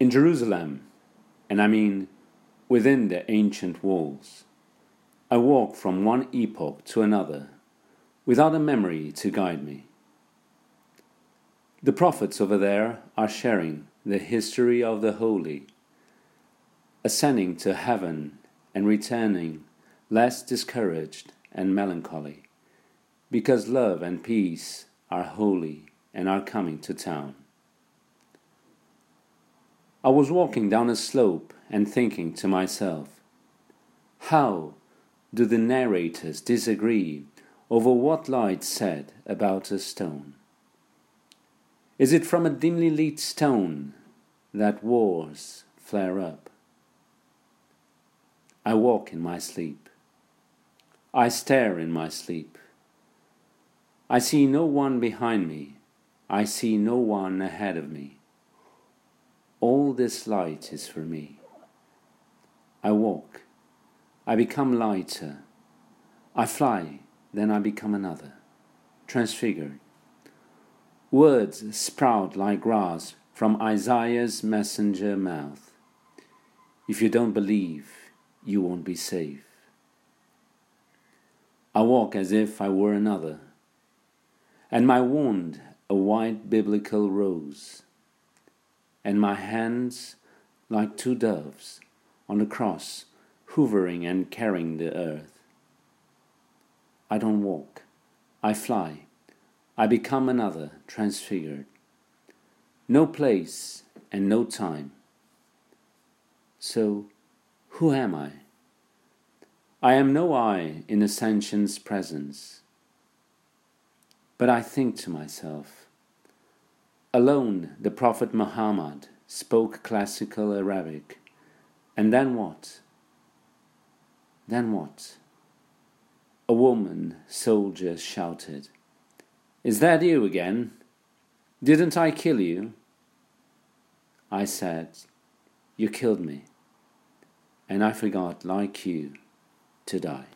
In Jerusalem, and I mean within the ancient walls, I walk from one epoch to another without a memory to guide me. The prophets over there are sharing the history of the holy, ascending to heaven and returning less discouraged and melancholy, because love and peace are holy and are coming to town. I was walking down a slope and thinking to myself, how do the narrators disagree over what light said about a stone? Is it from a dimly lit stone that wars flare up? I walk in my sleep. I stare in my sleep. I see no one behind me. I see no one ahead of me. All this light is for me. I walk. I become lighter. I fly, then I become another, transfigured. Words sprout like grass from Isaiah's messenger mouth. If you don't believe, you won't be safe. I walk as if I were another, and my wound a white biblical rose, and my hands like two doves on the cross, hovering and carrying the earth. I don't walk, I fly, I become another, transfigured. No place and no time. So, who am I? I am no I in Ascension's presence. But I think to myself, alone the Prophet Muhammad spoke classical Arabic, and then what? Then what? A woman soldier shouted, Is that you again? Didn't I kill you? I said, You killed me, and I forgot, like you, to die.